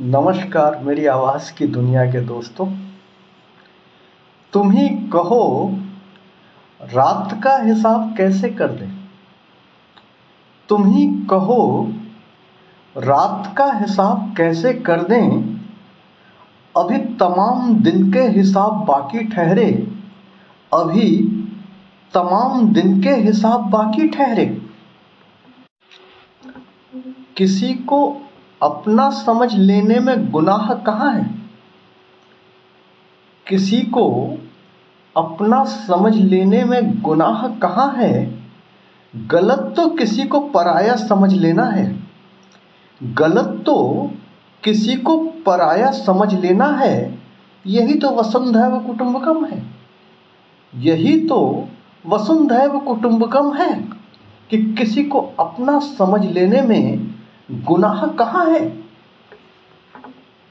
नमस्कार, मेरी आवाज़ की दुनिया के दोस्तों। तुम ही कहो, रात का हिसाब कैसे कर दें? तुम ही कहो, रात का हिसाब कैसे कर दें? अभी तमाम दिन के हिसाब बाकी ठहरे। अभी तमाम दिन के हिसाब बाकी ठहरे। किसी को अपना समझ लेने में गुनाह कहाँ है? किसी को अपना समझ लेने में गुनाह कहाँ है? गलत तो किसी को पराया समझ लेना है। गलत तो किसी को पराया समझ लेना है। यही तो वसुंधैव कुटुंबकम है। यही तो वसुंधैव कुटुंबकम है कि किसी को अपना समझ लेने में गुनाह कहाँ है?